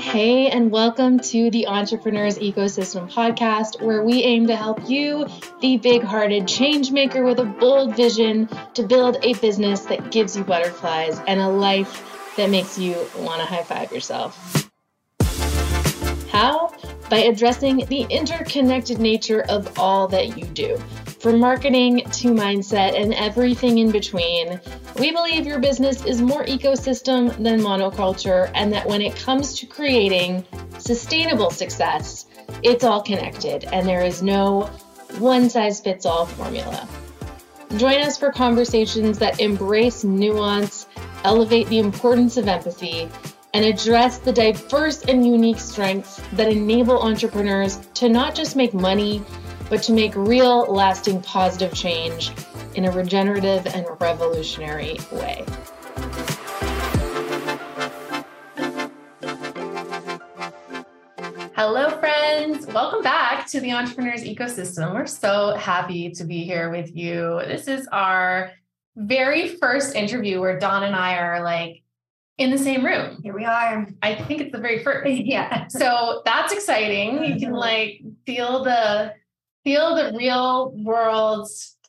Hey, and welcome to the Entrepreneurs Ecosystem podcast, where we aim to help you, the big hearted change maker with a bold vision, to build a business that gives you butterflies and a life that makes you want to high five yourself. How? By addressing the interconnected nature of all that you do from marketing to mindset and everything in between, we believe your business is more ecosystem than monoculture, and that when it comes to creating sustainable success, it's all connected and there is no one size fits all formula. Join us for conversations that embrace nuance, elevate the importance of empathy, and address the diverse and unique strengths that enable entrepreneurs to not just make money but to make real, lasting, positive change in a regenerative and revolutionary way. Hello, friends. Welcome back to the Entrepreneurs Ecosystem. We're so happy to be here with you. This is our very first interview where Don and I are like in the same room. Here we are. I think it's the very first. yeah. So that's exciting. You can mm-hmm. like feel the feel the real world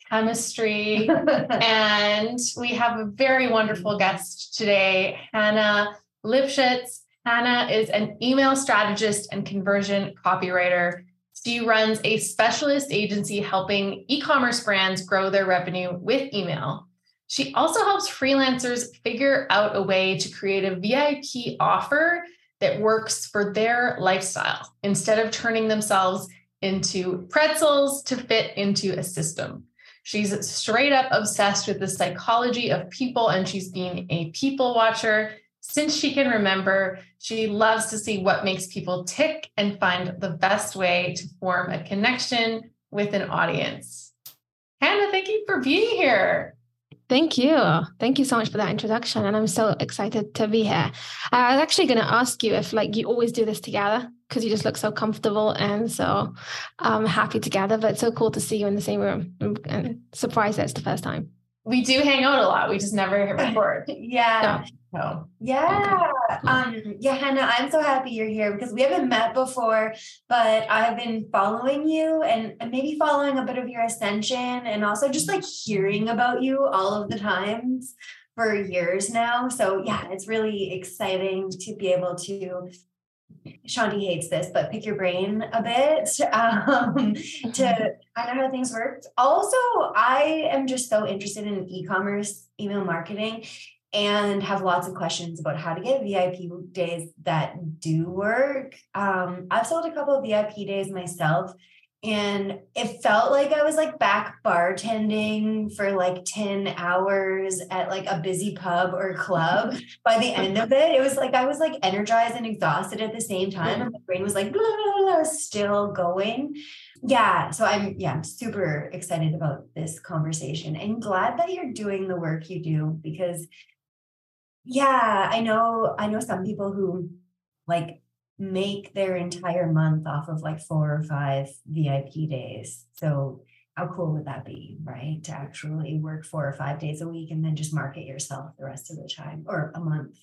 chemistry. and we have a very wonderful guest today, Hannah Lipschutz. Hannah is an email strategist and conversion copywriter. She runs a specialist agency helping e commerce brands grow their revenue with email. She also helps freelancers figure out a way to create a VIP offer that works for their lifestyle instead of turning themselves into pretzels to fit into a system. She's straight up obsessed with the psychology of people and she's been a people watcher since she can remember. She loves to see what makes people tick and find the best way to form a connection with an audience. Hannah, thank you for being here. Thank you. Thank you so much for that introduction. And I'm so excited to be here. I was actually going to ask you if like you always do this together because you just look so comfortable and so um, happy together. But it's so cool to see you in the same room and surprised that it's the first time. We do hang out a lot. We just never record. yeah. No. Yeah. Okay. Um, yeah, Hannah, I'm so happy you're here because we haven't met before, but I've been following you and, and maybe following a bit of your ascension and also just like hearing about you all of the times for years now. So yeah, it's really exciting to be able to Shanti hates this, but pick your brain a bit um, to find out how things work. Also, I am just so interested in e-commerce, email marketing, and have lots of questions about how to get VIP days that do work. Um, I've sold a couple of VIP days myself, and it felt like I was like back bartending for like 10 hours at like a busy pub or club. By the end of it, it was like I was like energized and exhausted at the same time. And my brain was like blah, blah, blah, still going. Yeah. So I'm yeah, I'm super excited about this conversation and glad that you're doing the work you do because yeah, I know I know some people who like make their entire month off of like four or five VIP days. So how cool would that be, right? To actually work four or five days a week and then just market yourself the rest of the time or a month.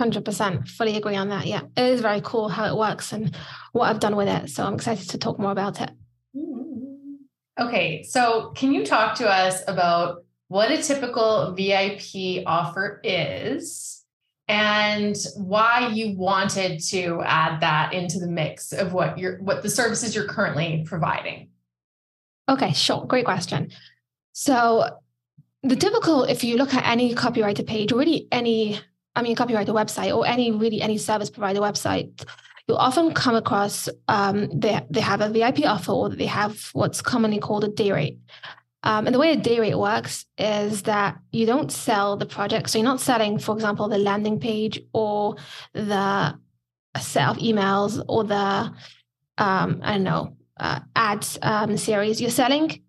100% fully agree on that. Yeah, it is very cool how it works and what I've done with it. So I'm excited to talk more about it. Mm-hmm. Okay, so can you talk to us about what a typical VIP offer is? And why you wanted to add that into the mix of what you're what the services you're currently providing. Okay sure. Great question. So the typical if you look at any copywriter page or really any i mean copywriter website or any really any service provider website you'll often come across um, they, they have a vip offer or they have what's commonly called a day rate um, and the way a day rate works is that you don't sell the project. So you're not selling, for example, the landing page or the set of emails or the, um, I don't know, uh, ads um, series. You're selling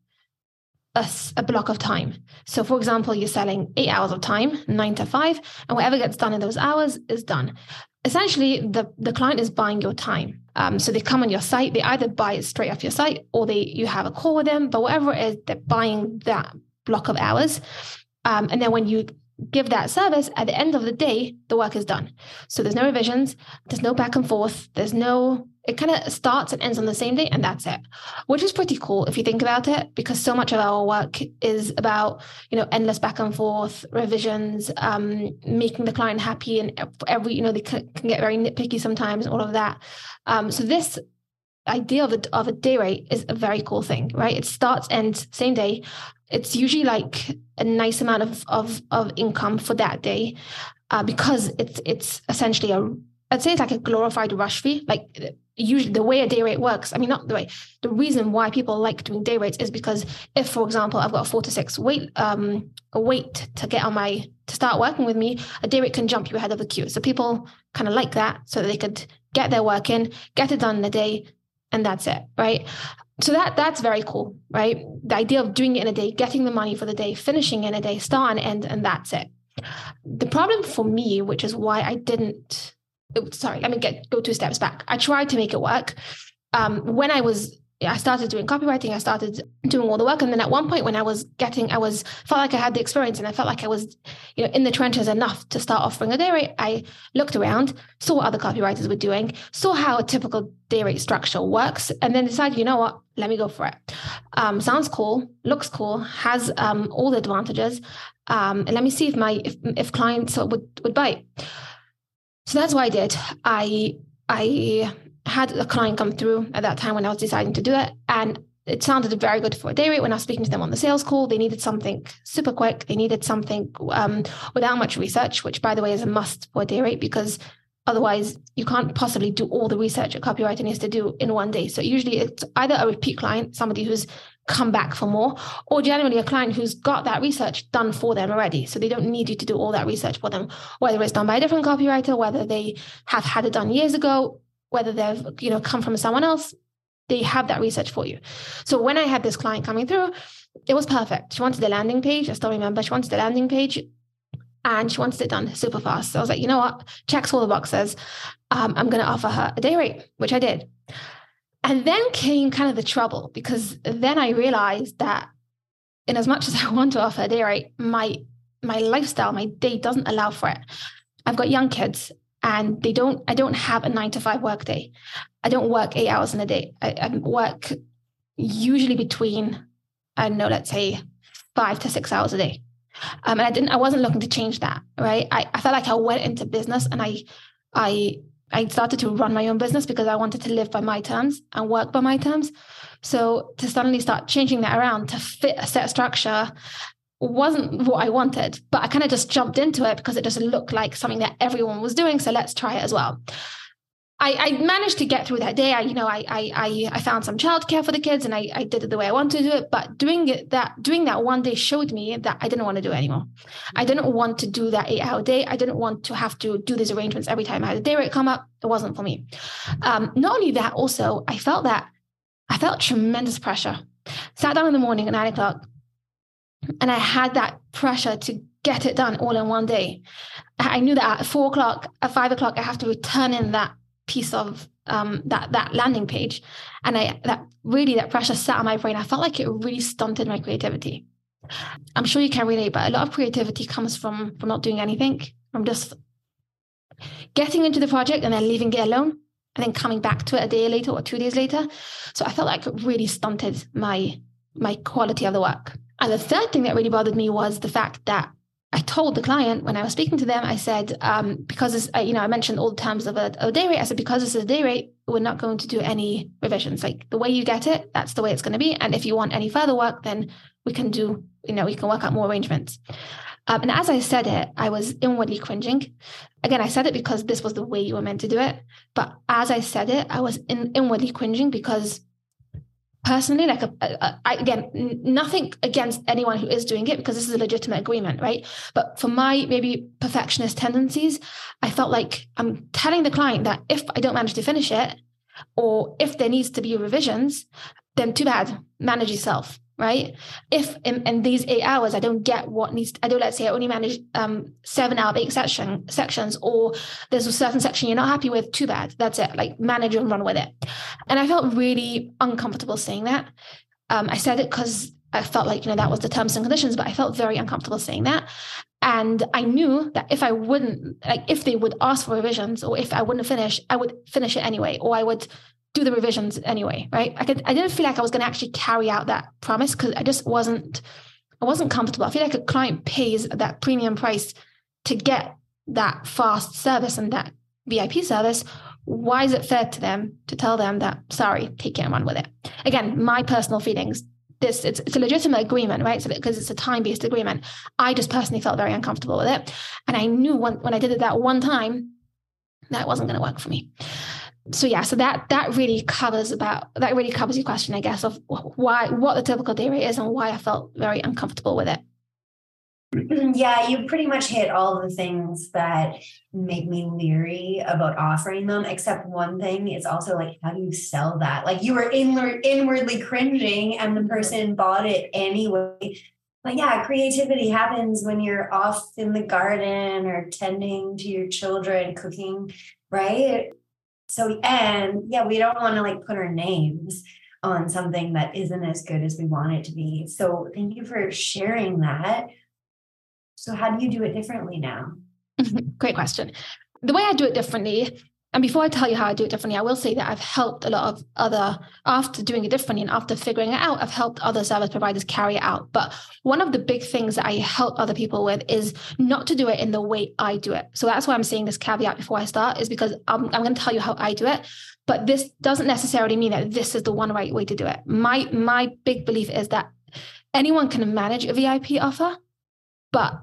a, a, block of time. So, for example, you're selling eight hours of time, nine to five, and whatever gets done in those hours is done. Essentially, the, the client is buying your time. Um, so they come on your site, they either buy it straight off your site or they you have a call with them, but whatever it is, they're buying that block of hours. Um, and then when you give that service, at the end of the day, the work is done. So there's no revisions, there's no back and forth, there's no, it kind of starts and ends on the same day, and that's it, which is pretty cool if you think about it, because so much of our work is about, you know, endless back and forth, revisions, um, making the client happy, and every, you know, they can, get very nitpicky sometimes, all of that. Um, so this idea of a, of a day rate is a very cool thing, right? It starts ends same day. It's usually like a nice amount of of, of income for that day uh, because it's it's essentially a I'd say it's like a glorified rush fee. Like usually the way a day rate works, I mean not the way, the reason why people like doing day rates is because if, for example, I've got a four to six wait um a wait to get on my to start working with me, a day rate can jump you ahead of the queue. So people kind of like that so that they could get their work in, get it done in a day, and that's it, right? so that that's very cool, right? The idea of doing it in a day, getting the money for the day, finishing in a day, start and end, and that's it. The problem for me, which is why I didn't, sorry, let me get go two steps back. I tried to make it work. Um, when I was I started doing copywriting. I started doing all the work, and then at one point, when I was getting, I was felt like I had the experience, and I felt like I was, you know, in the trenches enough to start offering a day rate. I looked around, saw what other copywriters were doing, saw how a typical day rate structure works, and then decided, you know what, let me go for it. Um, sounds cool, looks cool, has um, all the advantages, um, and let me see if my if, if clients would would buy. So that's what I did. I I had a client come through at that time when I was deciding to do it. And it sounded very good for a day rate when I was speaking to them on the sales call. They needed something super quick. They needed something um, without much research, which, by the way, is a must for a day rate because otherwise you can't possibly do all the research a copywriter needs to do in one day. So usually it's either a repeat client, somebody who's come back for more, or generally a client who's got that research done for them already. So they don't need you to do all that research for them, whether it's done by a different copywriter, whether they have had it done years ago whether they've you know come from someone else. They have that research for you. So when i had this client coming through it was perfect. She wanted the landing page. I still remember she wanted the landing page and she wanted it done super fast. So i was like you know what? Checks all the boxes. Um, i'm going to offer her a day rate which i did and then came kind of the trouble because then i realized that in as much as i want to offer a day rate my my lifestyle my day doesn't allow for it. I've got young kids and they don't i don't have a nine to five work day. I don't work eight hours in a day. I, I work usually between i don't know let's say five to six hours a day. Um, and i didn't i wasn't looking to change that right? I, I felt like i went into business and i i i started to run my own business because i wanted to live by my terms and work by my terms so to suddenly start changing that around to fit a set structure wasn't what I wanted, but I kind of just jumped into it because it just looked like something that everyone was doing. So let's try it as well. I, I managed to get through that day. I, you know, I, I, I found some childcare for the kids and I, I did it the way I wanted to do it. But doing it that doing that one day showed me that I didn't want to do it anymore. I didn't want to do that eight hour day. I didn't want to have to do these arrangements every time I had a day rate come up. It wasn't for me. Um, not only that, also I felt that I felt tremendous pressure. Sat down in the morning at nine o'clock, and I had that pressure to get it done all in one day. I knew that at four o'clock, at five o'clock, I have to return in that piece of um, that that landing page, and I that really that pressure sat on my brain. I felt like it really stunted my creativity. I'm sure you can relate, but a lot of creativity comes from from not doing anything, from just getting into the project and then leaving it alone, and then coming back to it a day later or two days later. So I felt like it really stunted my my quality of the work. And the third thing that really bothered me was the fact that I told the client when I was speaking to them, I said, um, because you know, I mentioned all the terms of a, a, day rate. I said, because is a day rate, we're not going to do any revisions. Like the way you get it, that's the way it's going to be. And if you want any further work, then we can do, you know, we can work out more arrangements. Um, and as I said it, I was inwardly cringing. Again, I said it because this was the way you were meant to do it. But as I said it, I was in, inwardly cringing because personally like a, a, a, again nothing against anyone who is doing it because this is a legitimate agreement right? But for my maybe perfectionist tendencies i felt like i'm telling the client that if i don't manage to finish it or if there needs to be revisions then too bad manage yourself right? If in, in, these eight hours I don't get what needs, to, I don't let's say I only manage um, seven out of eight section sections, or there's a certain section you're not happy with, too bad. That's it. Like manage and run with it. And I felt really uncomfortable saying that. Um, I said it because I felt like, you know, that was the terms and conditions, but I felt very uncomfortable saying that. And I knew that if I wouldn't, like, if they would ask for revisions or if I wouldn't finish, I would finish it anyway, or I would do the revisions anyway, right? I could, I didn't feel like I was going to actually carry out that promise because I just wasn't, I wasn't comfortable. I feel like a client pays that premium price to get that fast service and that VIP service. Why is it fair to them to tell them that, sorry, take it and run with it? Again, my personal feelings this it's, it's a legitimate agreement right so because it's a time-based agreement i just personally felt very uncomfortable with it and i knew when, when i did it that one time that wasn't going to work for me so yeah so that that really covers about that really covers your question i guess of why what the typical day rate is and why i felt very uncomfortable with it mm-hmm. yeah, you pretty much hit all the things that make me leery about offering them, except one thing. It's also like, how do you sell that? Like you were inward, inwardly cringing and the person bought it anyway. But yeah, creativity happens when you're off in the garden or tending to your children, cooking, right? So, and yeah, we don't want to like put our names on something that isn't as good as we want it to be. So, thank you for sharing that. So, how do you do it differently now? Great question. The way I do it differently, and before I tell you how I do it differently, I will say that I've helped a lot of other, after doing it differently and after figuring it out, I've helped other service providers carry it out. But one of the big things that I help other people with is not to do it in the way I do it. So that's why I'm saying this caveat before I start, is because I'm, I'm going to tell you how I do it. But this doesn't necessarily mean that this is the one right way to do it. My my big belief is that anyone can manage a VIP offer but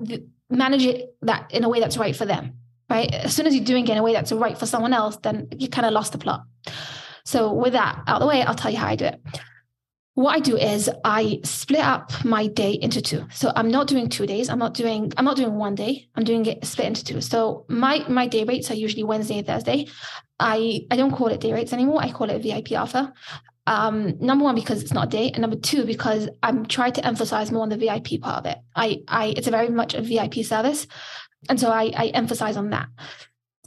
manage it that in a way that's right for them right? As soon as you're doing it in a way that's right for someone else then you kind of lost the plot. So with that out of the way i'll tell you how i do it. What i do is i split up my day into two. So i'm not doing two days i'm not doing i'm not doing one day i'm doing it split into two. So my my day rates are usually wednesday and thursday. I i don't call it day rates anymore i call it vip offer. Um, number one because it's not a day, and number two because I'm trying to emphasize more on the VIP part of it. I, I, it's a very much a VIP service, and so I, I emphasize on that.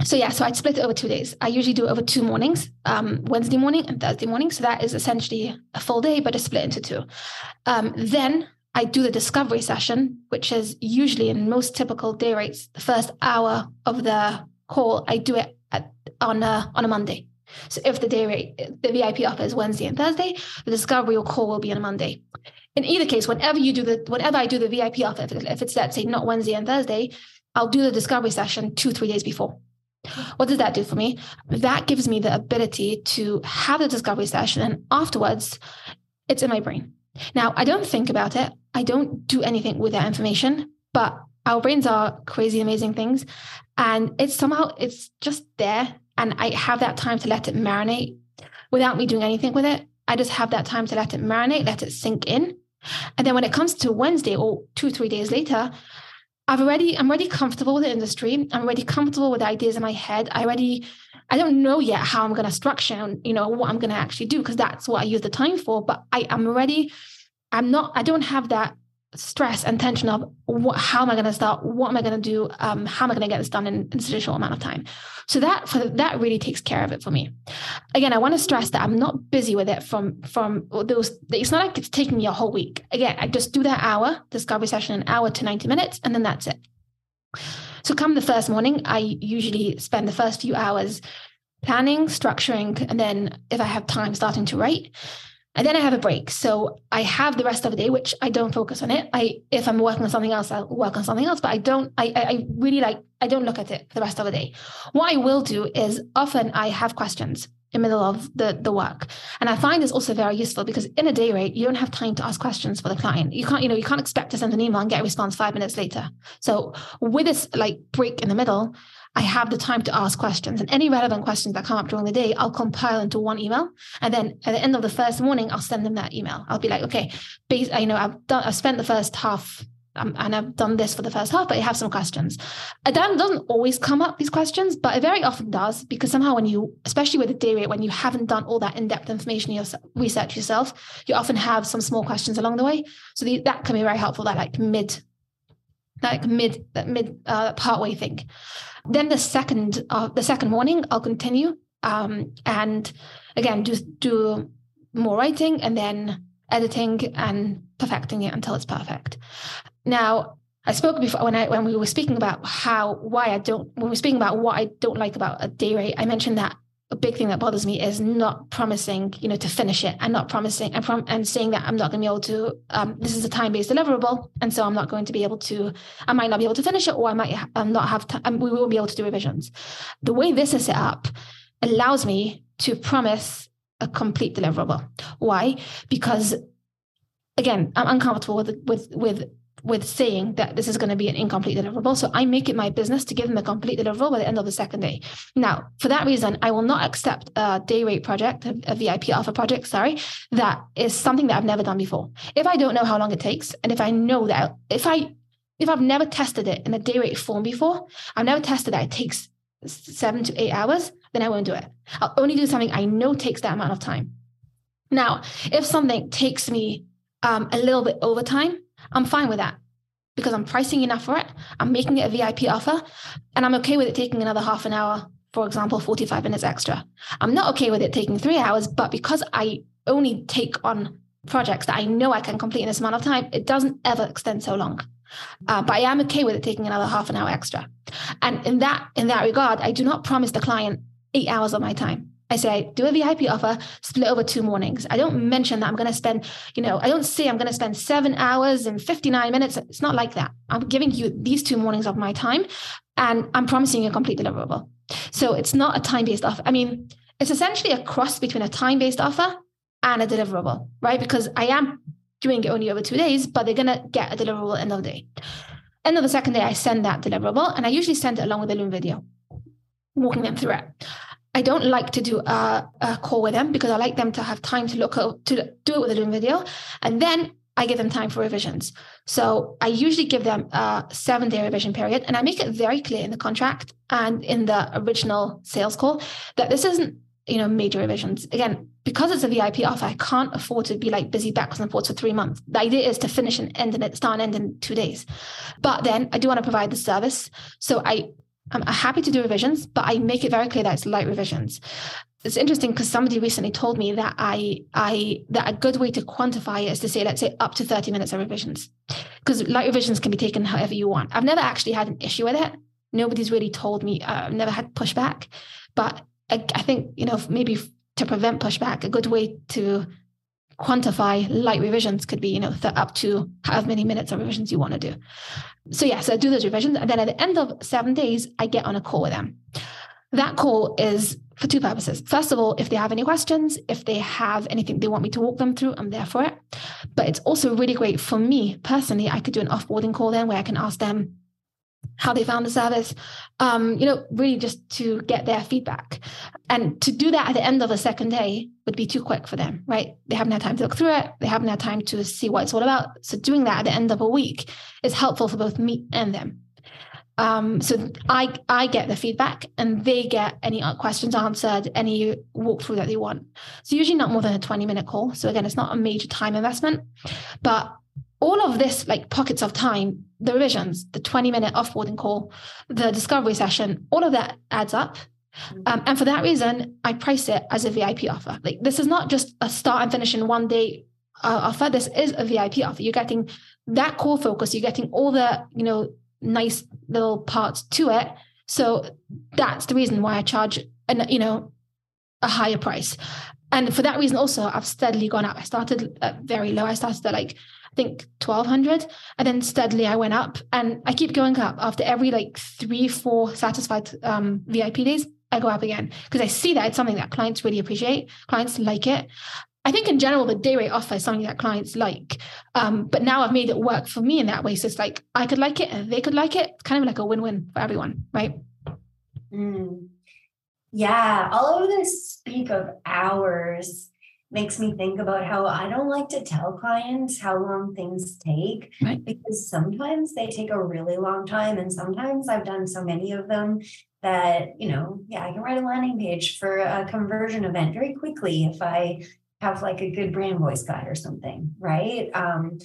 So yeah, so I'd split it over two days. I usually do it over two mornings, um, Wednesday morning and Thursday morning. So that is essentially a full day, but it's split into two. Um, then I do the discovery session, which is usually in most typical day rates, the first hour of the call. I do it at, on a, on a Monday. So if the day rate, the VIP offer is Wednesday and Thursday, the discovery or call will be on a Monday. In either case, whenever you do the, whenever I do the VIP offer, if, if it's let's say not Wednesday and Thursday, I'll do the discovery session two, three days before. What does that do for me? That gives me the ability to have the discovery session and afterwards it's in my brain. Now, I don't think about it. I don't do anything with that information, but our brains are crazy, amazing things. And it's somehow, it's just there and I have that time to let it marinate without me doing anything with it. I just have that time to let it marinate, let it sink in. And then when it comes to Wednesday or two, three days later, I've already, I'm already comfortable with the industry. I'm already comfortable with the ideas in my head. I already, I don't know yet how I'm going to structure, and you know, what I'm going to actually do because that's what I use the time for. But I I'm already I'm not, I don't have that stress and tension of what, how am I going to start? What am I going to do? Um, how am I going to get this done in, in, such a short amount of time? So that for that really takes care of it for me. Again, I want to stress that I'm not busy with it from from those. It's not like it's taking me a whole week. Again, I just do that hour discovery session, an hour to ninety minutes, and then that's it. So come the first morning, I usually spend the first few hours planning, structuring, and then if I have time, starting to write. And then I have a break. So I have the rest of the day, which I don't focus on it. I if I'm working on something else, I'll work on something else. But I don't, I I really like I don't look at it for the rest of the day. What I will do is often I have questions in middle of the, the work. And I find this also very useful because in a day rate, you don't have time to ask questions for the client. You can't, you know, you can't expect to send an email and get a response five minutes later. So with this like break in the middle, I have the time to ask questions and any relevant questions that come up during the day, I'll compile into one email. And then at the end of the first morning, I'll send them that email. I'll be like, okay, you know, I've done, I've spent the first half um, and I've done this for the first half, but I have some questions. That doesn't always come up, these questions, but it very often does because somehow when you, especially with a day rate, when you haven't done all that in-depth information yourself, research yourself, you often have some small questions along the way. So the, that can be very helpful, that like mid, like mid, that mid uh, partway thing. Then the second uh, the second morning, I'll continue um, and again just do more writing, and then editing and perfecting it until it's perfect. Now, I spoke before when I when we were speaking about how why I don't when we are speaking about what I don't like about a day rate, I mentioned that a big thing that bothers me is not promising, you know, to finish it and not promising and, prom- and saying that I'm not going to be able to. Um, this is a time-based deliverable, and so I'm not going to be able to. I might not be able to finish it, or I might um, not have time. We won't be able to do revisions. The way this is set up allows me to promise a complete deliverable. Why? Because again, I'm uncomfortable with with with with saying that this is going to be an incomplete deliverable. So I make it my business to give them a complete deliverable by the end of the second day. Now, for that reason, I will not accept a day rate project, a, VIP offer project, sorry, that is something that I've never done before. If I don't know how long it takes, and if I know that if I if I've never tested it in a day rate form before, I've never tested that it takes seven to eight hours, then I won't do it. I'll only do something I know takes that amount of time. Now, if something takes me um, a little bit over time, I'm fine with that because I'm pricing enough for it. I'm making it a VIP offer and I'm okay with it taking another half an hour, for example, 45 minutes extra. I'm not okay with it taking three hours, but because I only take on projects that I know I can complete in this amount of time, it doesn't ever extend so long. Uh, but I am okay with it taking another half an hour extra. And in that in that regard, I do not promise the client eight hours of my time. I say, I do a VIP offer, split over two mornings. I don't mention that I'm going to spend, you know, I don't say I'm going to spend seven hours and 59 minutes. It's not like that. I'm giving you these two mornings of my time and I'm promising you a complete deliverable. So it's not a time based offer. I mean, it's essentially a cross between a time based offer and a deliverable, right? Because I am doing it only over two days, but they're going to get a deliverable end of the day. End of the second day, I send that deliverable and I usually send it along with a Loom video, walking them through it. I don't like to do a, a, call with them because I like them to have time to look to do it with a Loom video, and then I give them time for revisions. So I usually give them a seven day revision period, and I make it very clear in the contract and in the original sales call that this isn't you know major revisions. Again, because it's a VIP offer, I can't afford to be like busy backwards and forwards for three months. The idea is to finish and end and start and end in two days. But then I do want to provide the service. So I I'm happy to do revisions, but I make it very clear that it's light revisions. It's interesting because somebody recently told me that I I that a good way to quantify it is to say, let's say up to 30 minutes of revisions. Because light revisions can be taken however you want. I've never actually had an issue with it. Nobody's really told me, uh, I've never had pushback. But I, I think, you know, maybe to prevent pushback, a good way to quantify light revisions could be, you know, th- up to however many minutes of revisions you want to do. So yeah, so I do those revisions. And then at the end of seven days, I get on a call with them. That call is for two purposes. First of all, if they have any questions, if they have anything they want me to walk them through, I'm there for it. But it's also really great for me personally. I could do an offboarding call then where I can ask them how they found the service, um, you know, really just to get their feedback. And to do that at the end of the second day would be too quick for them, right? They haven't had time to look through it. They haven't had time to see what it's all about. So doing that at the end of a week is helpful for both me and them. Um, so I I get the feedback and they get any questions answered, any walkthrough that they want. So usually not more than a 20 minute call. So again, it's not a major time investment, but all of this like pockets of time the revisions the 20 minute offboarding call the discovery session all of that adds up. Mm-hmm. um, and for that reason i price it as a vip offer. Like this is not just a start and finish in one day uh, offer. This is a vip offer. You're getting that core focus. You're getting all the you know nice little parts to it. So that's the reason why i charge an you know a higher price. And for that reason also i've steadily gone up. I started at very low. I started at like think 1200 and then steadily I went up. And I keep going up after every like three four satisfied um, VIP days I go up again. Because I see that it's something that clients really appreciate. Clients like it. I think in general the day rate offer is something that clients like. Um, but now I've made it work for me in that way. So it's like I could like it and they could like it. It's kind of like a win-win for everyone right? Mm. yeah. All of this speak of hours makes me think about how I don't like to tell clients how long things take right. because sometimes they take a really long time. And sometimes I've done so many of them that, you know, yeah, I can write a landing page for a conversion event very quickly if I have like a good brand voice guide or something, right? Um,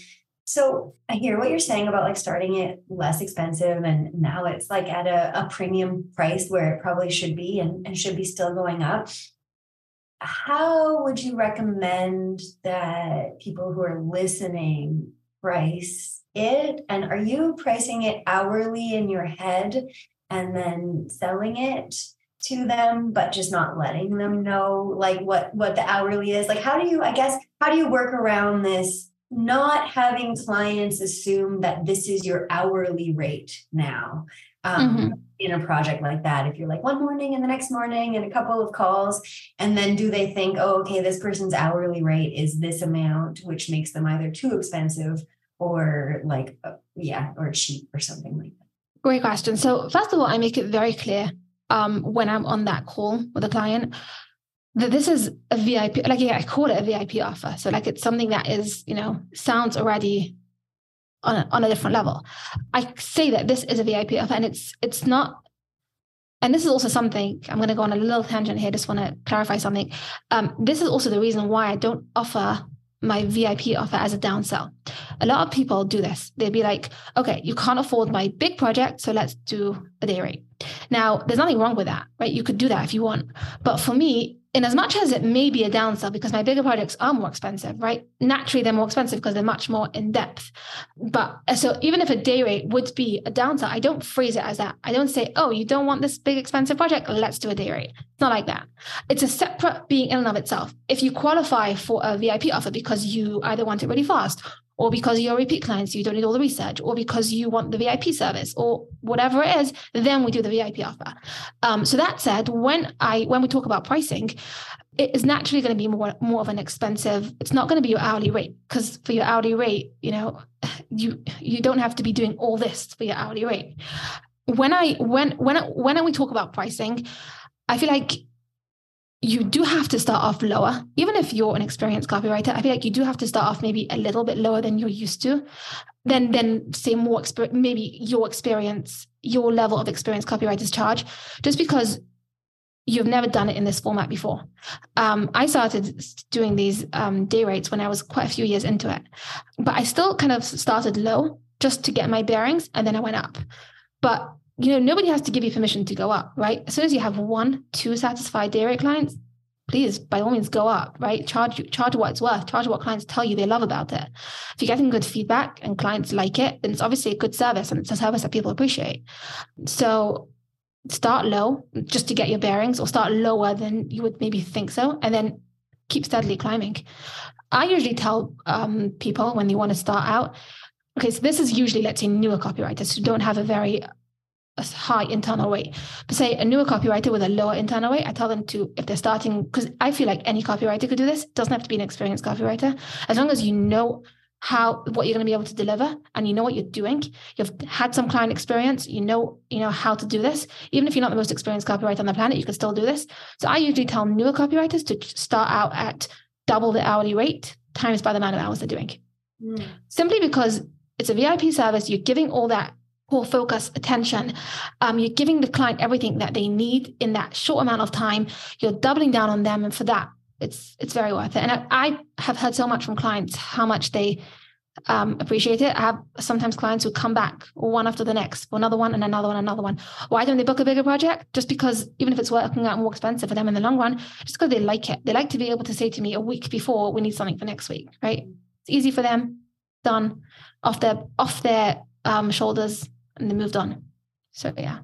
so I hear what you're saying about like starting it less expensive and now it's like at a, a premium price where it probably should be and, and should be still going up. How would you recommend that people who are listening price it? And are you pricing it hourly in your head and then selling it to them, but just not letting them know like what what the hourly is? Like how do you, I guess, how do you work around this? Not having clients assume that this is your hourly rate now. Um, mm-hmm in a project like that if you're like one morning and the next morning and a couple of calls and then do they think oh okay this person's hourly rate is this amount which makes them either too expensive or like uh, yeah or cheap or something like that. Great question. So first of all i make it very clear um, when i'm on that call with a client that this is a vip like yeah, i call it a vip offer. So like it's something that is you know sounds already on a, on a different level. I say that this is a VIP offer, and it's it's not. And this is also something I'm going to go on a little tangent here. Just want to clarify something. Um, this is also the reason why I don't offer my VIP offer as a downsell. A lot of people do this. They'd be like, okay, you can't afford my big project, so let's do a day rate. Now, there's nothing wrong with that, right? You could do that if you want. But for me, in as much as it may be a downsell because my bigger projects are more expensive, right? Naturally, they're more expensive because they're much more in depth. But uh, so even if a day rate would be a downsell, I don't phrase it as that. I don't say, oh, you don't want this big expensive project? Let's do a day rate. It's not like that. It's a separate being in and of itself. If you qualify for a VIP offer because you either want it really fast or because you're repeat clients, you don't need all the research, or because you want the VIP service, or whatever it is, then we do the VIP offer. Um, so that said, when I when we talk about pricing, it is naturally going to be more more of an expensive. It's not going to be your hourly rate because for your hourly rate, you know, you you don't have to be doing all this for your hourly rate. When I when when when we talk about pricing, I feel like you do have to start off lower. Even if you're an experienced copywriter, I feel like you do have to start off maybe a little bit lower than you're used to. Then, then say more experience, maybe your experience, your level of experience copywriters charge, just because you've never done it in this format before. Um, I started doing these um, day rates when I was quite a few years into it, but I still kind of started low just to get my bearings, and then I went up. But you know, nobody has to give you permission to go up, right? As soon as you have one, two satisfied rate clients, please by all means go up, right? Charge charge what it's worth, charge what clients tell you they love about it. If you're getting good feedback and clients like it, then it's obviously a good service and it's a service that people appreciate. So start low just to get your bearings or start lower than you would maybe think so and then keep steadily climbing. I usually tell um, people when they want to start out, okay, so this is usually, let's say, newer copywriters who don't have a very a high internal rate. But say a newer copywriter with a lower internal rate, I tell them to, if they're starting, because I feel like any copywriter could do this, doesn't have to be an experienced copywriter. As long as you know how what you're going to be able to deliver and you know what you're doing you've had some client experience you know you know how to do this even if you're not the most experienced copywriter on the planet you can still do this so i usually tell newer copywriters to start out at double the hourly rate times by the amount of hours they're doing mm. simply because it's a vip service you're giving all that core focus attention um, you're giving the client everything that they need in that short amount of time you're doubling down on them and for that it's it's very worth it and i, I have heard so much from clients how much they um, appreciate it. I have sometimes clients who come back one after the next, another one and another one, another one. Why don't they book a bigger project? Just because even if it's working out more expensive for them in the long run, just because they like it. They like to be able to say to me a week before we need something for next week, right? It's easy for them, done, off their off their um, shoulders, and they moved on. So yeah.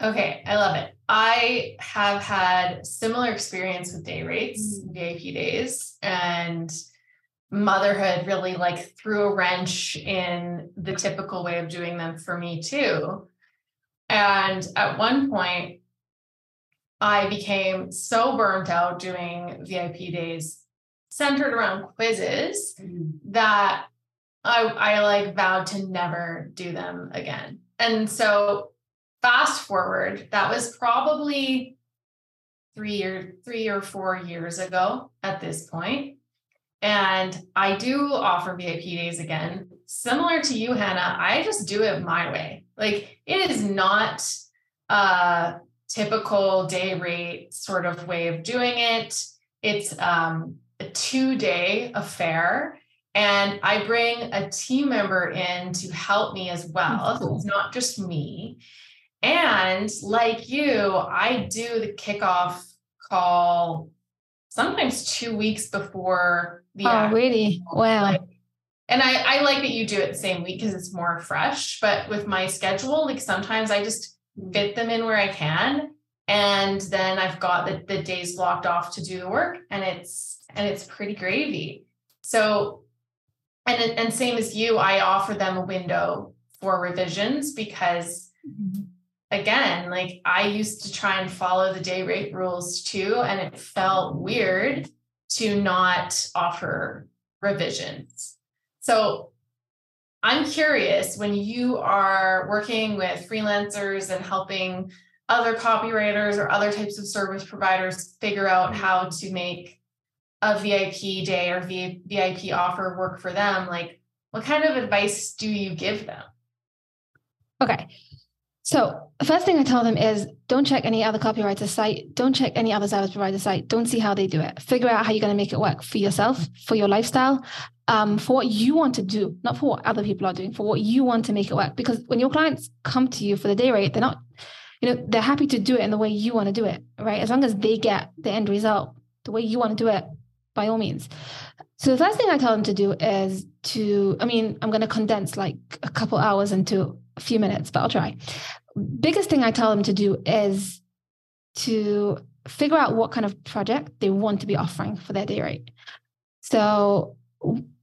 Okay, I love it. I have had similar experience with day rates, mm-hmm. VIP days, and motherhood really like threw a wrench in the typical way of doing them for me too. And at one point, I became so burnt out doing VIP days centered around quizzes mm-hmm. that I, I like vowed to never do them again. And so fast forward, that was probably three or three or four years ago at this point. And I do offer VIP days again. Similar to you, Hannah, I just do it my way. Like it is not a typical day rate sort of way of doing it. It's um, a two day affair. And I bring a team member in to help me as well. Cool. So it's not just me. And like you, I do the kickoff call sometimes two weeks before the oh, actual- really? Wow. like- and I, I like that you do it the same week because it's more fresh. But with my schedule, like sometimes I just fit them in where I can. And then I've got the, the days blocked off to do the work and it's and it's pretty gravy. So and and same as you, I offer them a window for revisions because again, like I used to try and follow the day rate rules too, and it felt weird to not offer revisions. So I'm curious when you are working with freelancers and helping other copywriters or other types of service providers figure out how to make a VIP day or VIP offer work for them, like what kind of advice do you give them? Okay. So the first thing I tell them is don't check any other copywriter site, don't check any other service provider site, don't see how they do it. Figure out how you're going to make it work for yourself, for your lifestyle, um, for what you want to do, not for what other people are doing, for what you want to make it work. Because when your clients come to you for the day rate, they're not, you know, they're happy to do it in the way you want to do it, right? As long as they get the end result the way you want to do it, by all means. So the first thing I tell them to do is to, I mean, I'm going to condense like a couple hours into a few minutes, but I'll try. Biggest thing I tell them to do is to figure out what kind of project they want to be offering for their day rate. So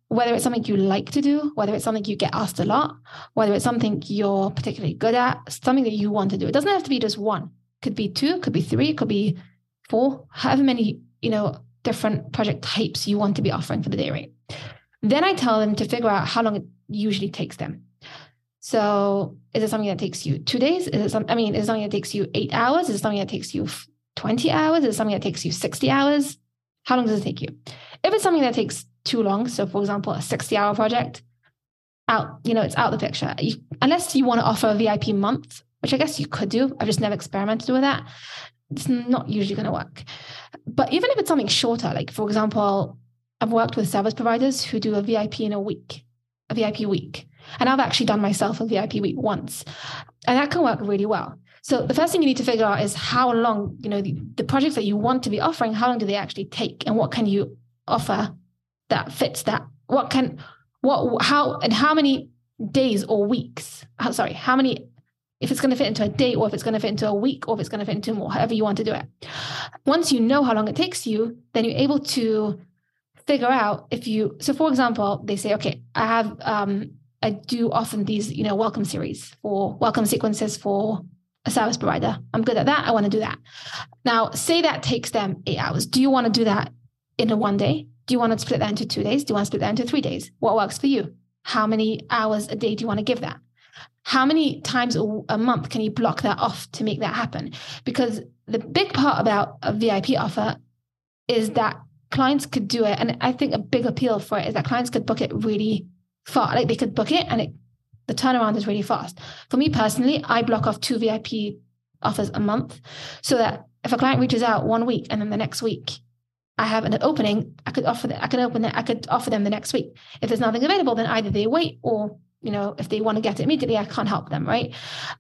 whether it's something you like to do, whether it's something you get asked a lot, whether it's something you're particularly good at, something that you want to do. It doesn't have to be just one. Could be two, could be three, could be four, however many, you know, different project types you want to be offering for the day rate. Then I tell them to figure out how long it usually takes them. So is it something that takes you two days? Is it some, I mean, is it something that takes you eight hours? Is it something that takes you 20 hours? Is it something that takes you 60 hours? How long does it take you? If it's something that takes too long, so for example, a 60 hour project, out, you know, it's out the picture. You, unless you want to offer a VIP month, which I guess you could do. I've just never experimented with that. It's not usually going to work. But even if it's something shorter, like for example, I've worked with service providers who do a VIP in a week, a VIP week. And I've actually done myself a VIP week once. And that can work really well. So the first thing you need to figure out is how long, you know, the, the projects that you want to be offering, how long do they actually take? And what can you offer that fits that? What can, what, how, and how many days or weeks? How, sorry, how many, if it's going to fit into a day or if it's going to fit into a week or if it's going to fit into more, however you want to do it. Once you know how long it takes you, then you're able to figure out if you, so for example, they say, okay, I have, um, I do often these, you know, welcome series for welcome sequences for a service provider. I'm good at that. I want to do that. Now, say that takes them eight hours. Do you want to do that in a one day? Do you want to split that into two days? Do you want to split that into three days? What works for you? How many hours a day do you want to give that? How many times a month can you block that off to make that happen? Because the big part about a VIP offer is that clients could do it. And I think a big appeal for it is that clients could book it really far. Like they could book it and it, the turnaround is really fast. For me personally, I block off two VIP offers a month so that if a client reaches out one week and then the next week I have an opening, I could offer that, I could open that, I could offer them the next week. If there's nothing available, then either they wait or you know, if they want to get it immediately, I can't help them, right?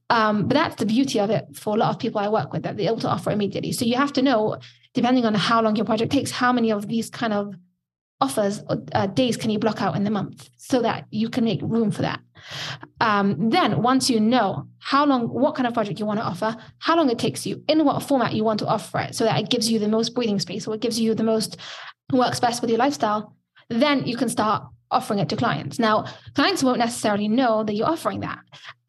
Um, but that's the beauty of it for a lot of people I work with that they're able to offer immediately. So you have to know, depending on how long your project takes, how many of these kind of offers uh, days can you block out in the month so that you can make room for that um, then once you know how long what kind of project you want to offer how long it takes you in what format you want to offer it so that it gives you the most breathing space or it gives you the most works best with your lifestyle then you can start offering it to clients. Now clients won't necessarily know that you're offering that.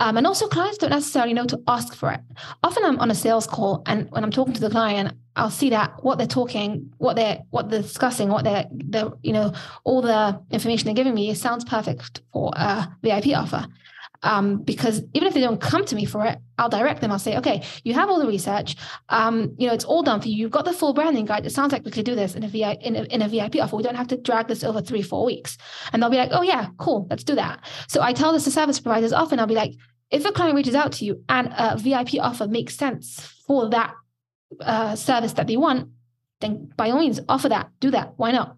Um, and also clients don't necessarily know to ask for it. Often i'm on a sales call and when i'm talking to the client I'll see that what they're talking, what they're what they're discussing, what they're the you know all the information they're giving me sounds perfect for a VIP offer. Um, because even if they don't come to me for it, I'll direct them. I'll say, okay, you have all the research. Um, you know, it's all done for you. You've got the full branding guide. It sounds like we could do this in a, VI, in a, in a VIP offer. We don't have to drag this over three, four weeks. And they'll be like, oh yeah, cool, let's do that. So I tell this to service providers often. I'll be like, if a client reaches out to you and a VIP offer makes sense for that uh, service that they want, then by all means offer that, do that. Why not?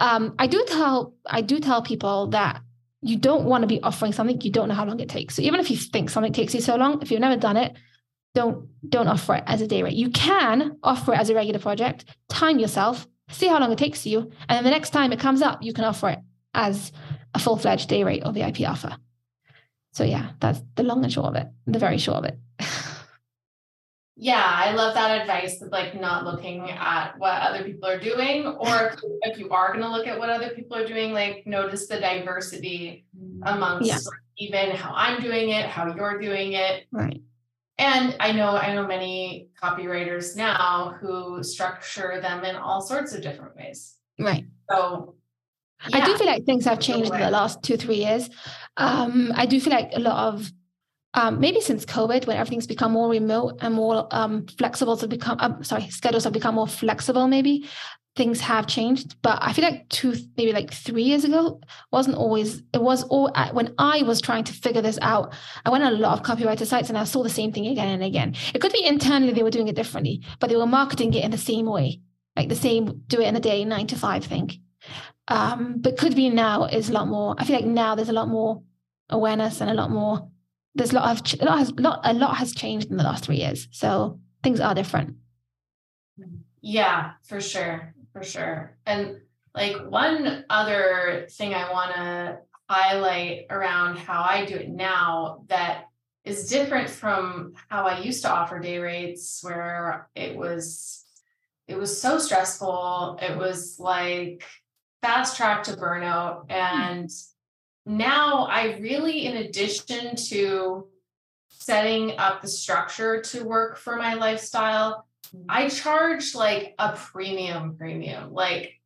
Um, I do tell I do tell people that you don't want to be offering something you don't know how long it takes. So even if you think something takes you so long, if you've never done it, don't don't offer it as a day rate. You can offer it as a regular project, time yourself, see how long it takes you, and then the next time it comes up, you can offer it as a full-fledged day rate or VIP offer. So yeah, that's the long and short of it, the very short of it. yeah, I love that advice of like not looking at what other people are doing, or if, if you are going to look at what other people are doing, like notice the diversity amongst yeah. even how I'm doing it, how you're doing it. Right. And I know I know many copywriters now who structure them in all sorts of different ways. Right. So yeah. I do feel like things have changed in the last two, three years. Um, I do feel like a lot of um, maybe since COVID, when everything's become more remote and more um, flexible to become, um, sorry, schedules have become more flexible, maybe things have changed. But I feel like two, maybe like three years ago, wasn't always, it was all when I was trying to figure this out. I went on a lot of copywriter sites and I saw the same thing again and again. It could be internally they were doing it differently, but they were marketing it in the same way, like the same do it in a day, nine to five thing. Um, but could be now is a lot more. I feel like now there's a lot more awareness and a lot more. There's a lot of a lot has lot a lot has changed in the last three years, so things are different. Yeah, for sure, for sure. And like one other thing I want to highlight around how I do it now that is different from how I used to offer day rates, where it was it was so stressful. It was like fast track to burnout. Hmm. And now I really, in addition to setting up the structure to work for my lifestyle, I mm-hmm. charge like a premium premium. Like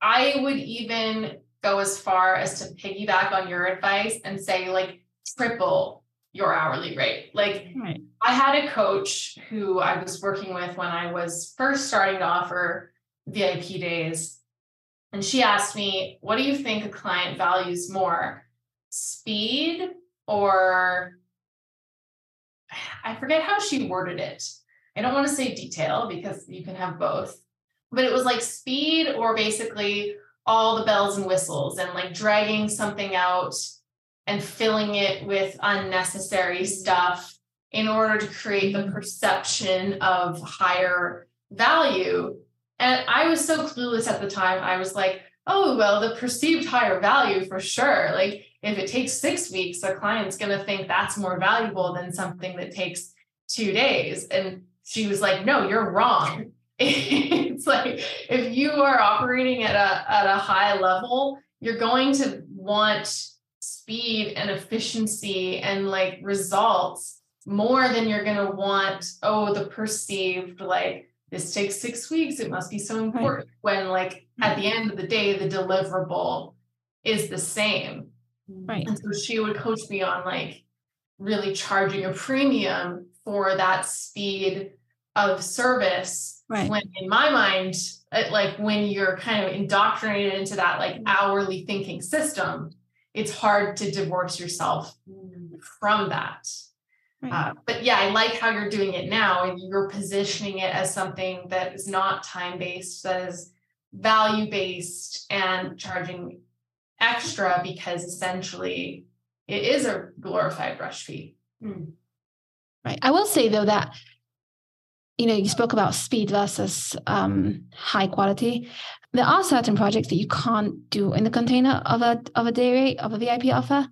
I would even go as far as to piggyback on your advice and say like triple your hourly rate. Like right. I had a coach who I was working with when I was first starting to offer VIP days and she asked me, What do you think a client values more? Speed or I forget how she worded it. I don't want to say detail because you can have both, but it was like speed or basically all the bells and whistles and like dragging something out and filling it with unnecessary stuff in order to create the mm-hmm. perception of higher value and I was so clueless at the time. I was like, oh, well, the perceived higher value for sure. Like if it takes six weeks, a client's going to think that's more valuable than something that takes two days. And she was like, no, you're wrong. it's like if you are operating at a at a high level, you're going to want speed and efficiency and like results more than you're going to want oh the perceived like this takes six weeks it must be so important right. when like at the end of the day the deliverable is the same. Right. And so she would coach me on like really charging a premium for that speed of service right. when in my mind uh, like when you're kind of indoctrinated into that like mm. hourly thinking system it's hard to divorce yourself mm. from that uh, but yeah, I like how you're doing it now. And you're positioning it as something that is not time based, that is value based and charging extra because essentially it is a glorified brush fee. Mm. Right. I will say though that you know you spoke about speed versus um, high quality. There are certain projects that you can't do in the container of a of a day rate of a VIP offer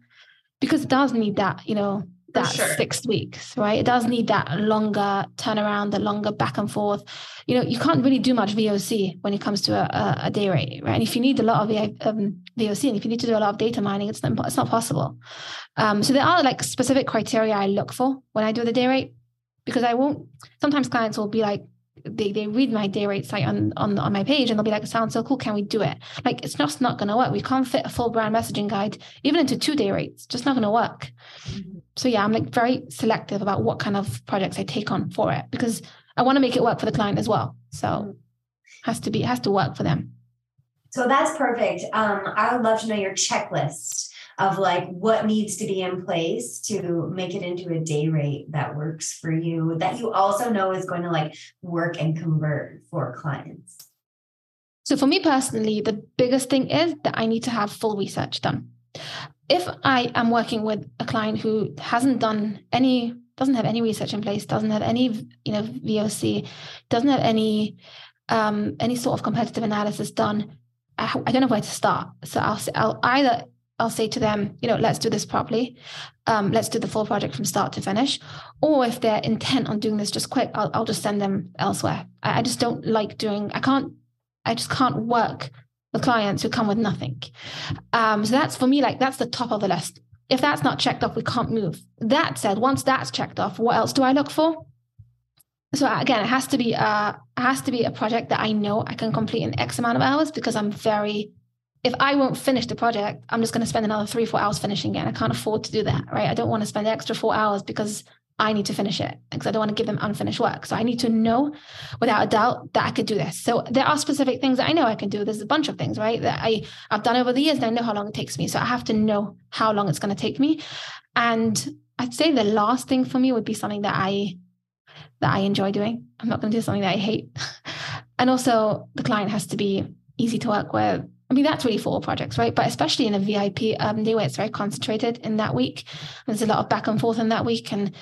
because it does need that you know that sure. six weeks, right? It does need that longer turnaround, the longer back and forth. You know, you can't really do much VOC when it comes to a, a day rate, right? And if you need a lot of um, VOC and if you need to do a lot of data mining, it's not, it's not possible. Um, so there are like specific criteria I look for when I do the day rate because I won't. Sometimes clients will be like, they, they read my day rate site on, on on my page and they'll be like, it sounds so cool. Can we do it? Like it's just not going to work. We can't fit a full brand messaging guide even into two day rates. Just not going to work. Mm-hmm so yeah, I'm like very selective about what kind of projects I take on for it because I want to make it work for the client as well. So mm. has to be has to work for them. So that's perfect. Um, I would love to know your checklist of like what needs to be in place to make it into a day rate that works for you that you also know is going to like work and convert for clients. So for me personally, the biggest thing is that I need to have full research done if I am working with a client who hasn't done any doesn't have any research in place, doesn't have any you know VOC, doesn't have any um, any sort of competitive analysis done, I, I don't know where to start. So I'll I'll either I'll say to them, you know, let's do this properly. Um, let's do the full project from start to finish. Or if they're intent on doing this just quick, I'll, I'll just send them elsewhere. I, I just don't like doing, I can't, I just can't work with clients who come with nothing. Um, so that's for me, like that's the top of the list. If that's not checked off, we can't move. That said, once that's checked off, what else do I look for? So again, it has to be a it has to be a project that I know I can complete in X amount of hours because I'm very if I won't finish the project, I'm just going to spend another three, four hours finishing it. And I can't afford to do that, right? I don't want to spend the extra four hours because I need to finish it because I don't want to give them unfinished work. So I need to know without a doubt that I could do this. So there are specific things that I know I can do. There's a bunch of things, right? That I, I've done over the years and I know how long it takes me. So I have to know how long it's going to take me. And I'd say the last thing for me would be something that I that I enjoy doing. I'm not going to do something that I hate. and also the client has to be easy to work with I mean, that's really for all projects, right? But especially in a VIP um, day where it's very concentrated in that week, there's a lot of back and forth in that week, and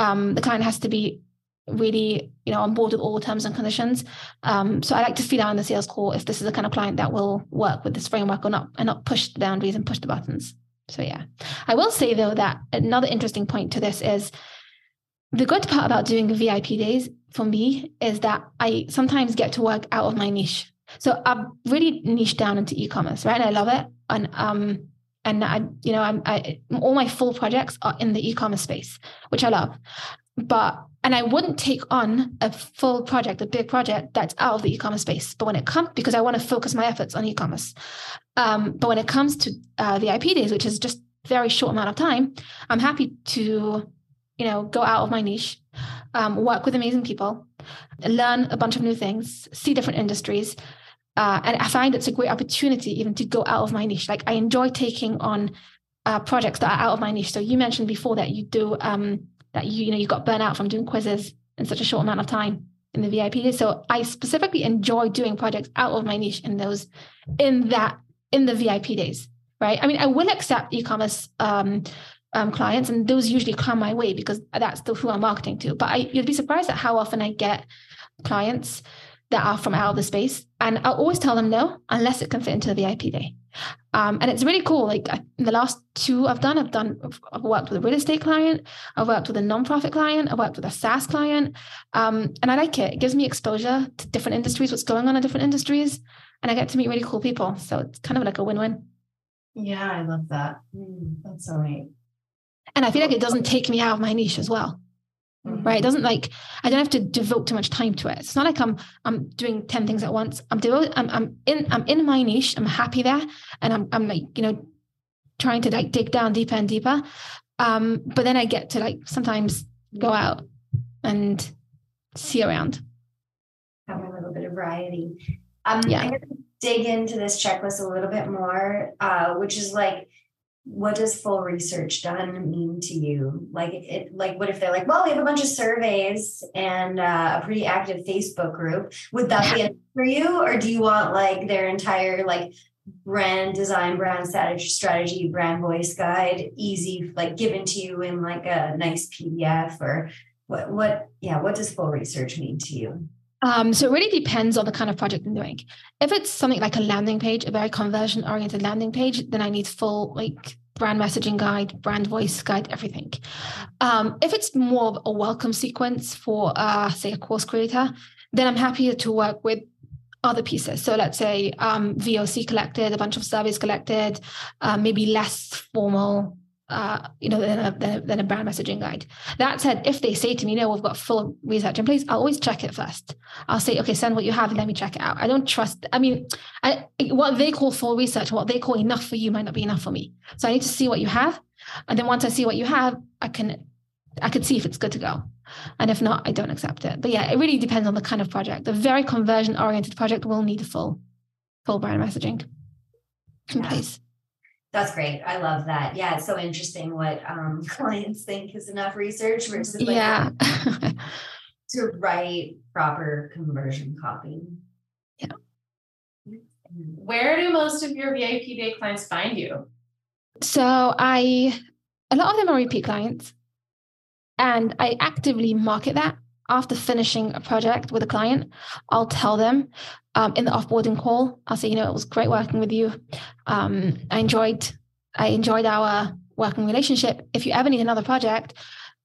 um, the client has to be really, you know, on board with all terms and conditions. Um, so I like to feel out in the sales call if this is the kind of client that will work with this framework or not, and not push the boundaries and push the buttons. So yeah, I will say though that another interesting point to this is the good part about doing VIP days for me is that I sometimes get to work out of my niche. So I've really niched down into e-commerce, right? And I love it. And um, and I, you know, I'm I, all my full projects are in the e-commerce space, which I love. But and I wouldn't take on a full project, a big project that's out of the e-commerce space. But when it comes, because I want to focus my efforts on e-commerce. Um, but when it comes to uh, the VIP days, which is just very short amount of time, I'm happy to, you know, go out of my niche, um, work with amazing people, learn a bunch of new things, see different industries, uh, and I find it's a great opportunity even to go out of my niche. Like I enjoy taking on uh, projects that are out of my niche. So you mentioned before that you do um, that you you know you got burnt out from doing quizzes in such a short amount of time in the VIP. Days. So I specifically enjoy doing projects out of my niche in those in that in the VIP days. Right. I mean, I will accept e-commerce um, um, clients, and those usually come my way because that's the, who I'm marketing to. But I, you'd be surprised at how often I get clients that are from out of the space. And I'll always tell them no, unless it can fit into the VIP day. Um, and it's really cool. Like the last two I've done, I've done, I've worked with a real estate client, I've worked with a nonprofit client, I've worked with a SaaS client. Um, and I like it. It gives me exposure to different industries, what's going on in different industries. And I get to meet really cool people. So it's kind of like a win win. Yeah, I love that. Mm, that's so neat. And I feel like it doesn't take me out of my niche as well mm-hmm. right? It doesn't like I don't have to devote too much time to it. It's not like I'm I'm doing ten things at once. I'm devoted. I'm I'm in I'm in my niche. I'm happy there, and I'm I'm like you know trying to like dig down deeper and deeper. Um, but then I get to like sometimes go out and see around. Have a little bit of variety. Um, yeah. I'm to dig into this checklist a little bit more, uh, which is like what does full research done mean to you? Like it, like what if they're like, well, we have a bunch of surveys and uh, a pretty active Facebook group. Would that be enough for you, or do you want like their entire like brand design, brand strategy, strategy, brand voice guide, easy like given to you in like a nice PDF or what? What? Yeah, what does full research mean to you? Um, so it really depends on the kind of project I'm doing. If it's something like a landing page, a very conversion oriented landing page, then I need full like brand messaging guide, brand voice guide, everything. Um, if it's more of a welcome sequence for, uh, say, a course creator, then I'm happy to work with other pieces. So let's say um, VOC collected, a bunch of surveys collected, uh, maybe less formal uh, you know, than a, than a brand messaging guide. That said, if they say to me, no, we've got full research in place, I'll always check it first. I'll say, okay, send what you have and let me check it out. I don't trust, I mean, I, what they call full research, what they call enough for you might not be enough for me. So I need to see what you have. And then once I see what you have, I can, I can see if it's good to go. And if not, I don't accept it. But yeah, it really depends on the kind of project. A very conversion oriented project will need a full, full brand messaging in yeah. place. That's great. I love that. Yeah, it's so interesting what um, clients think is enough research versus like yeah. to write proper conversion copy. Yeah. Where do most of your VIP day clients find you? So I, a lot of them are repeat clients. And I actively market that after finishing a project with a client. I'll tell them um, in the offboarding call. I'll say, you know, it was great working with you. Um, I enjoyed I enjoyed our working relationship. If you ever need another project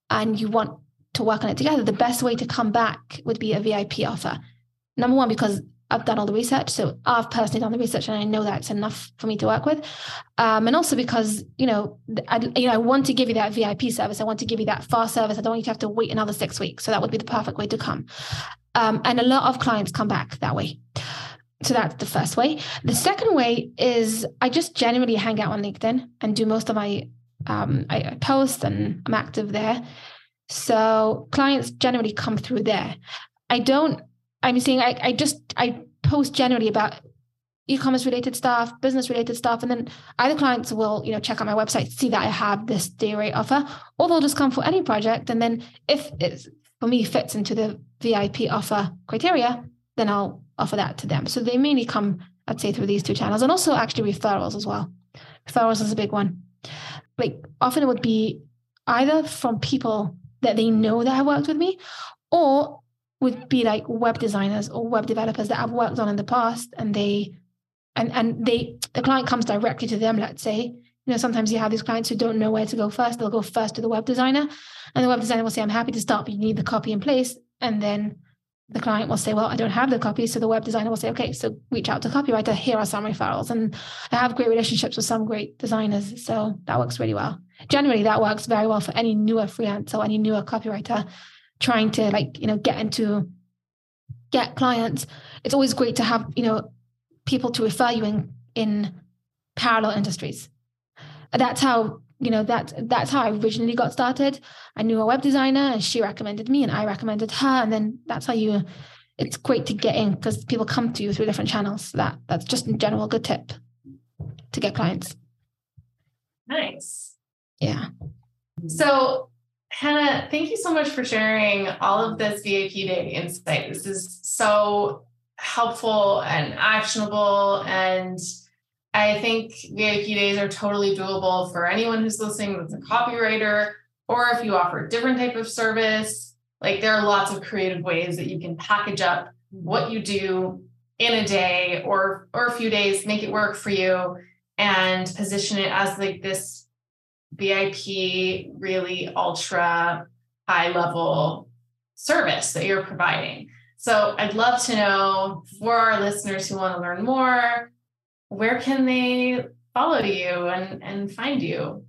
and you want to work on it together, the best way to come back would be a VIP offer. Number one, because I've done all the research. So I've personally done the research and I know that's enough for me to work with. Um, and also because, you know, I, you know, I want to give you that VIP service. I want to give you that fast service. I don't want you to have to wait another six weeks. So that would be the perfect way to come. Um, and a lot of clients come back that way. So that's the first way. The second way is I just generally hang out on LinkedIn and do most of my um, I, post and I'm active there. So clients generally come through there. I don't I'm saying I, I just I post generally about e-commerce related stuff, business related stuff, and then either clients will you know check out my website, see that I have this day rate offer, or they'll just come for any project, and then if it for me fits into the VIP offer criteria, then I'll offer that to them. So they mainly come, I'd say, through these two channels, and also actually referrals as well. Referrals is a big one. Like often it would be either from people that they know that have worked with me, or would be like web designers or web developers that I've worked on in the past and they and and they the client comes directly to them, let's say. You know, sometimes you have these clients who don't know where to go first. They'll go first to the web designer. And the web designer will say, I'm happy to start, but you need the copy in place. And then the client will say, Well, I don't have the copy. So the web designer will say, Okay, so reach out to copywriter. Here are some referrals. And I have great relationships with some great designers. So that works really well. Generally, that works very well for any newer freelancer or any newer copywriter trying to like you know get into get clients. It's always great to have you know people to refer you in in parallel industries. That's how you know that that's how i originally got started. I knew a web designer and she recommended me and i recommended her and then that's how you it's great to get in because people come to you through different channels. That that's just in general a good tip to get clients. Nice. Yeah. So Hannah, thank you so much for sharing all of this VIP Day insight. This is so helpful and actionable. And I think VIP days are totally doable for anyone who's listening that's a copywriter, or if you offer a different type of service. Like there are lots of creative ways that you can package up what you do in a day or or a few days, make it work for you and position it as like this VIP really ultra high level service that you're providing. So I'd love to know for our listeners who want to learn more, where can they follow you and, and find you?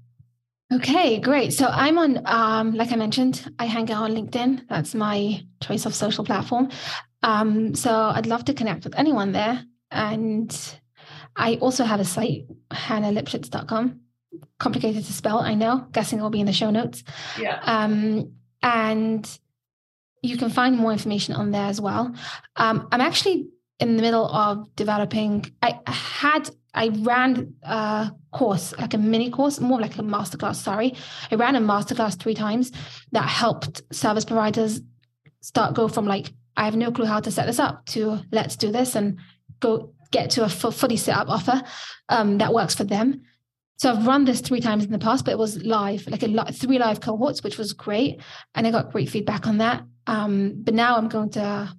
Okay, great. So I'm on, um, like I mentioned, I hang out on LinkedIn. That's my choice of social platform. Um, so I'd love to connect with anyone there. And I also have a site, hannahlipschutz.com complicated to spell, I know. Guessing it will be in the show notes. Yeah. Um, and you can find more information on there as well. Um, I'm actually in the middle of developing. I had I ran a course, like a mini course, more like a masterclass. Sorry, I ran a masterclass three times that helped service providers start go from like I have no clue how to set this up to let's do this and go get to a fully set up offer um, that works for them. So I've run this three times in the past, but it was live, like a three live cohorts, which was great, and I got great feedback on that. Um, but now I'm going to,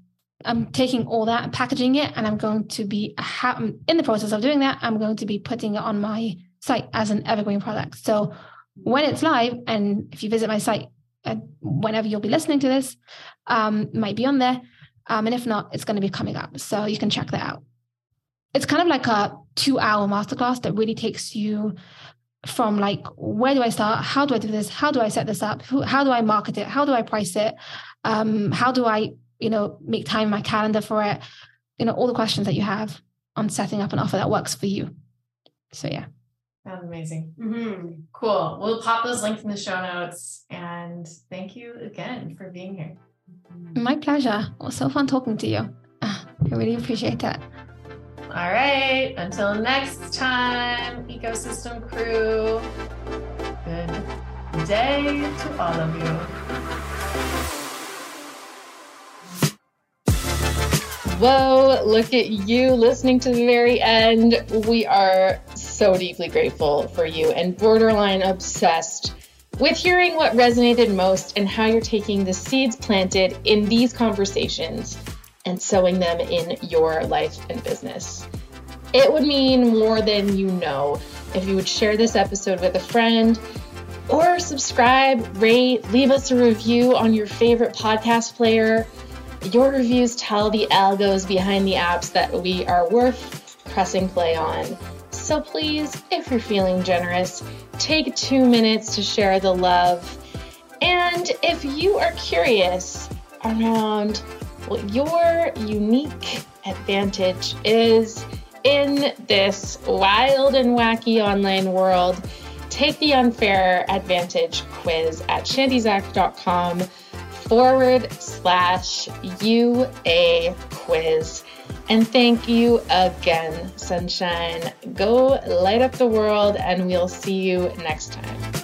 I'm taking all that and packaging it, and I'm going to be I'm in the process of doing that. I'm going to be putting it on my site as an evergreen product. So when it's live, and if you visit my site, uh, whenever you'll be listening to this, um, might be on there. Um, and if not, it's going to be coming up. So you can check that out it's kind of like a two hour masterclass that really takes you from like where do i start? How do i do this? How do i set this up? How do i market it? How do i price it? Um, how do i you know make time in my calendar for it? You know all the questions that you have on setting up an offer that works for you. So yeah. That's amazing. Mm-hmm. cool. We'll pop those links in the show notes and thank you again for being here. My pleasure. It was so fun talking to you. I really appreciate it all right. Until next time, ecosystem crew. Good day to all of you. Whoa, look at you listening to the very end. We are so deeply grateful for you and borderline obsessed with hearing what resonated most and how you're taking the seeds planted in these conversations and sowing them in your life and business. It would mean more than you know if you would share this episode with a friend or subscribe, rate, leave us a review on your favorite podcast player. Your reviews tell the algos behind the apps that we are worth pressing play on. So please, if you're feeling generous, take two minutes to share the love. And if you are curious around what your unique advantage is in this wild and wacky online world, take the unfair advantage quiz at shandyzak.com forward slash UA quiz. And thank you again, sunshine. Go light up the world, and we'll see you next time.